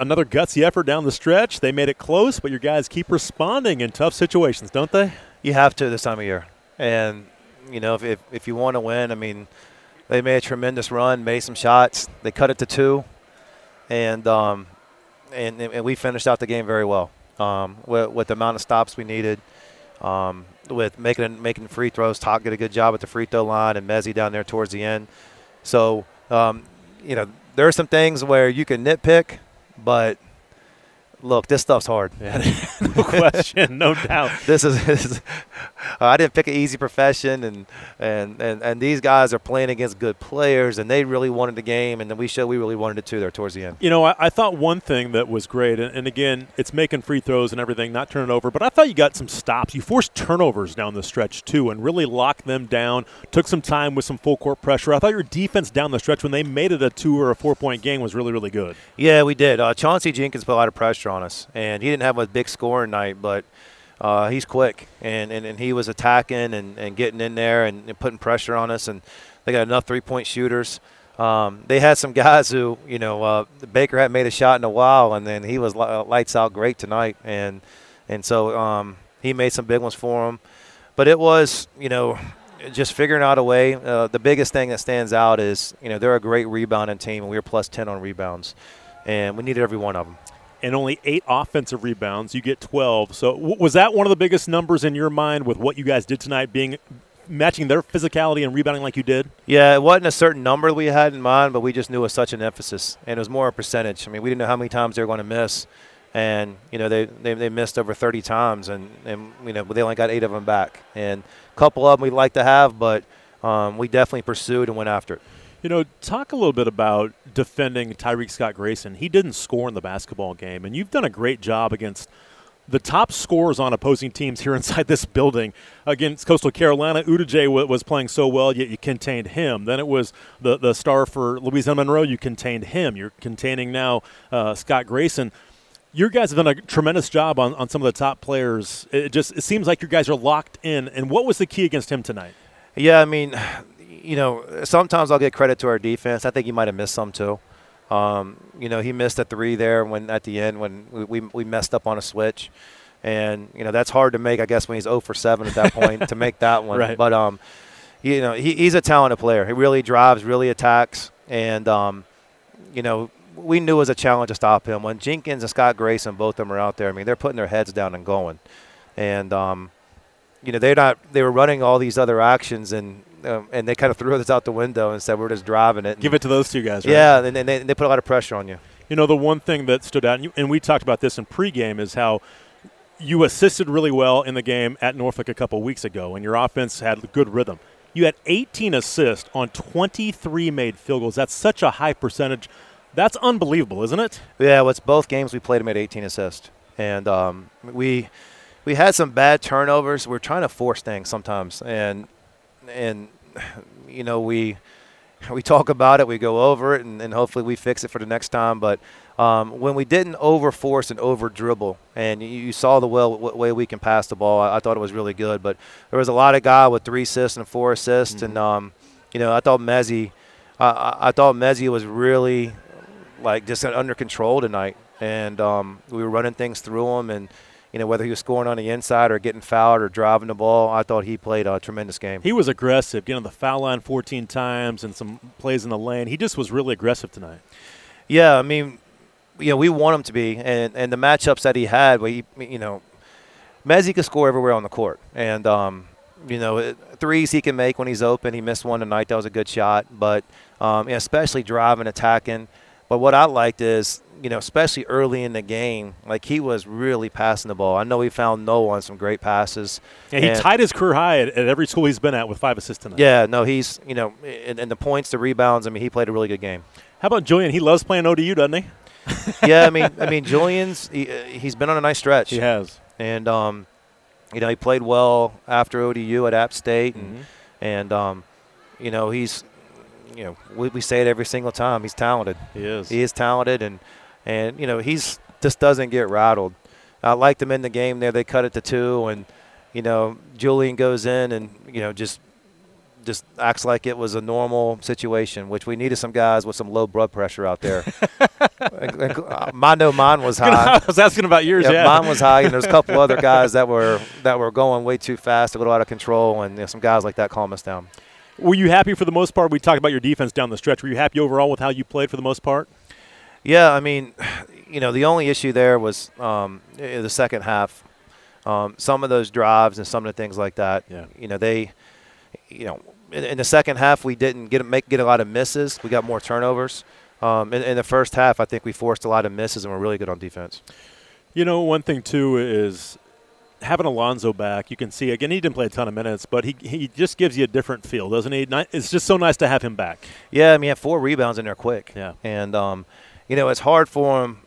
Another gutsy effort down the stretch. They made it close, but your guys keep responding in tough situations, don't they? You have to this time of year. And, you know, if, if, if you want to win, I mean, they made a tremendous run, made some shots. They cut it to two. And, um, and, and we finished out the game very well um, with, with the amount of stops we needed. Um, with making making free throws, Talk did a good job at the free throw line, and Mezie down there towards the end. So, um, you know, there are some things where you can nitpick, but look, this stuff's hard. Yeah, no question, no doubt. this is, this is uh, I didn't pick an easy profession, and, and and and these guys are playing against good players, and they really wanted the game, and then we showed we really wanted it too there towards the end. You know, I, I thought one thing that was great, and, and, again, it's making free throws and everything, not turning over, but I thought you got some stops. You forced turnovers down the stretch too, and really locked them down. Took some time with some full court pressure. I thought your defense down the stretch when they made it a two or a four point game was really really good. Yeah, we did. Uh, Chauncey Jenkins put a lot of pressure on us, and he didn't have a big scoring night, but uh, he's quick, and, and, and he was attacking and, and getting in there and, and putting pressure on us. And they got enough three point shooters. Um, they had some guys who, you know, uh, Baker hadn't made a shot in a while, and then he was lights out great tonight, and and so um, he made some big ones for them. But it was, you know, just figuring out a way. Uh, the biggest thing that stands out is, you know, they're a great rebounding team, and we were plus 10 on rebounds, and we needed every one of them and only eight offensive rebounds. You get 12. So was that one of the biggest numbers in your mind with what you guys did tonight, being matching their physicality and rebounding like you did? Yeah, it wasn't a certain number we had in mind, but we just knew it was such an emphasis, and it was more a percentage. I mean, we didn't know how many times they were going to miss, and you know they, they, they missed over 30 times, and, and you know they only got eight of them back, and a couple of them we'd like to have, but um, we definitely pursued and went after it. You know, talk a little bit about defending Tyreke Scott Grayson. He didn't score in the basketball game, and you've done a great job against the top scorers on opposing teams here inside this building. Against Coastal Carolina, Udije was playing so well, yet you contained him. Then it was the, the star for Louisiana Monroe, you contained him. You're containing now uh, Scott Grayson. Your guys have done a tremendous job on, on some of the top players. It just it seems like your guys are locked in. And what was the key against him tonight? Yeah, I mean, you know, sometimes I'll get credit to our defense. I think he might have missed some too. Um, you know, he missed a three there when at the end when we, we, we, messed up on a switch, and you know that's hard to make. I guess when he's 0 for 7 at that point to make that one. Right. But um, you know, he, he's a talented player. He really drives, really attacks, and um, you know, we knew it was a challenge to stop him. When Jenkins and Scott Grayson, both of them are out there, I mean, they're putting their heads down and going, and um, you know, they're not. They were running all these other actions, and um, and they kind of threw this out the window and said we're just driving it. Give it to those two guys. Right? Yeah, and, and, they, and, they, put a lot of pressure on you. You know, the one thing that stood out, and, you, and we talked about this in pregame, is how you assisted really well in the game at Norfolk a couple weeks ago, and your offense had good rhythm. You had 18 assists on 23 made field goals. That's such a high percentage. That's unbelievable, isn't it? Yeah, well, it's both games we played, and made 18 assists, and um, we we had some bad turnovers. We're trying to force things sometimes, and and you know we we talk about it, we go over it, and, and hopefully we fix it for the next time. But um, when we didn't over force and over dribble, and you, you saw the well, way we can pass the ball, I, I, thought it was really good. But there was a lot of guy with three assists and four assists, mm-hmm. and um, you know I thought Mezie, I, I thought Mezie was really like just under control tonight, and um, we were running things through him and you know, whether he was scoring on the inside or getting fouled or driving the ball, I thought he played a tremendous game. He was aggressive, getting on the foul line 14 times and some plays in the lane. He just was really aggressive tonight. Yeah, I mean, you know, we want him to be, and and the matchups that he had, he, you know, Mezie can score everywhere on the court, and um, you know, threes he can make when he's open. He missed one tonight; that was a good shot, but um, especially driving, attacking. But what I liked is you know, especially early in the game, like he was really passing the ball. I know he found no on some great passes. Yeah, he tied his career high at, at, every school he's been at with five assists tonight. Yeah, no, he's you know, and, and the points, the rebounds. I mean, he played a really good game. How about Julian? He loves playing ODU, doesn't he? yeah, I mean, I mean, Julian's he, has been on a nice stretch. He has, and um, you know, he played well after ODU at App State, and mm-hmm. and um, you know, he's you know, we, we say it every single time. He's talented. He is. He is talented, and and you know he's just doesn't get rattled. I liked him in the game there. They cut it to two, and you know Julian goes in and you know just just acts like it was a normal situation, which we needed some guys with some low blood pressure out there. Uh, I know mine was high. I was asking about yours. Yeah, Yeah, mine was high, and there's a couple other guys that were that were going way too fast, a little out of control, and you know, some guys like that calm us down. Were you happy for the most part? We talked about your defense down the stretch. Were you happy overall with how you played for the most part? Yeah, I mean, you know, the only issue there was um, the second half. Um, some of those drives and some of the things like that. Yeah. You know, they, you know, in, in the second half we didn't get make get a lot of misses. We got more turnovers. Um, in, in the first half, I think we forced a lot of misses and we're really good on defense. You know, one thing too is having Alonzo back. You can see again he didn't play a ton of minutes, but he he just gives you a different feel, doesn't he? It's just so nice to have him back. Yeah, I mean, he had four rebounds in there quick. Yeah. And um, you know, it's hard for him.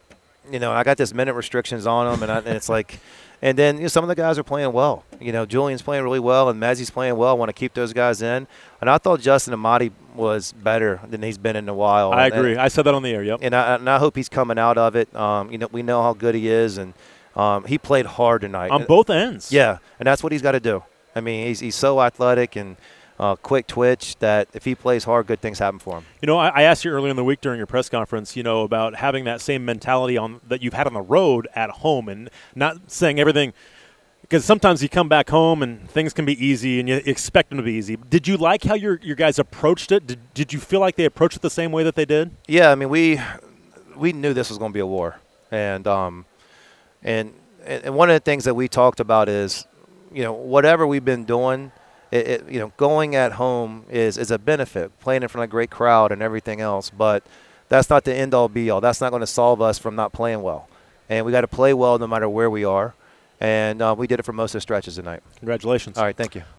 You know, I got this minute restrictions on him, and, I, and it's like, and then you know, some of the guys are playing well. You know, Julian's playing really well, and Mezie's playing well. I want to keep those guys in. And I thought Justin Amadi was better than he's been in a while. I And- agree. I said that on the air. Yep. And I, and I hope he's coming out of it. Um, you know, we know how good he is, and um, he played hard tonight. On both ends. Yeah, and that's what he's got to do. I mean, he's, he's so athletic and uh, quick twitch that if he plays hard, good things happen for him. You know, I, I asked you earlier in the week during your press conference, you know, about having that same mentality on that you've had on the road at home, and not saying everything because sometimes you come back home and things can be easy, and you expect them to be easy. Did you like how your your guys approached it? Did, did you feel like they approached it the same way that they did? Yeah, I mean we we knew this was going to be a war, and um, and and one of the things that we talked about is, you know, whatever we've been doing, it, it, you know, going at home is is a benefit, playing in front of a great crowd and everything else, but that's not the end all be all. That's not going to solve us from not playing well, and we got to play well no matter where we are, and uh, we did it for most of the stretches tonight. Congratulations. All right, thank you.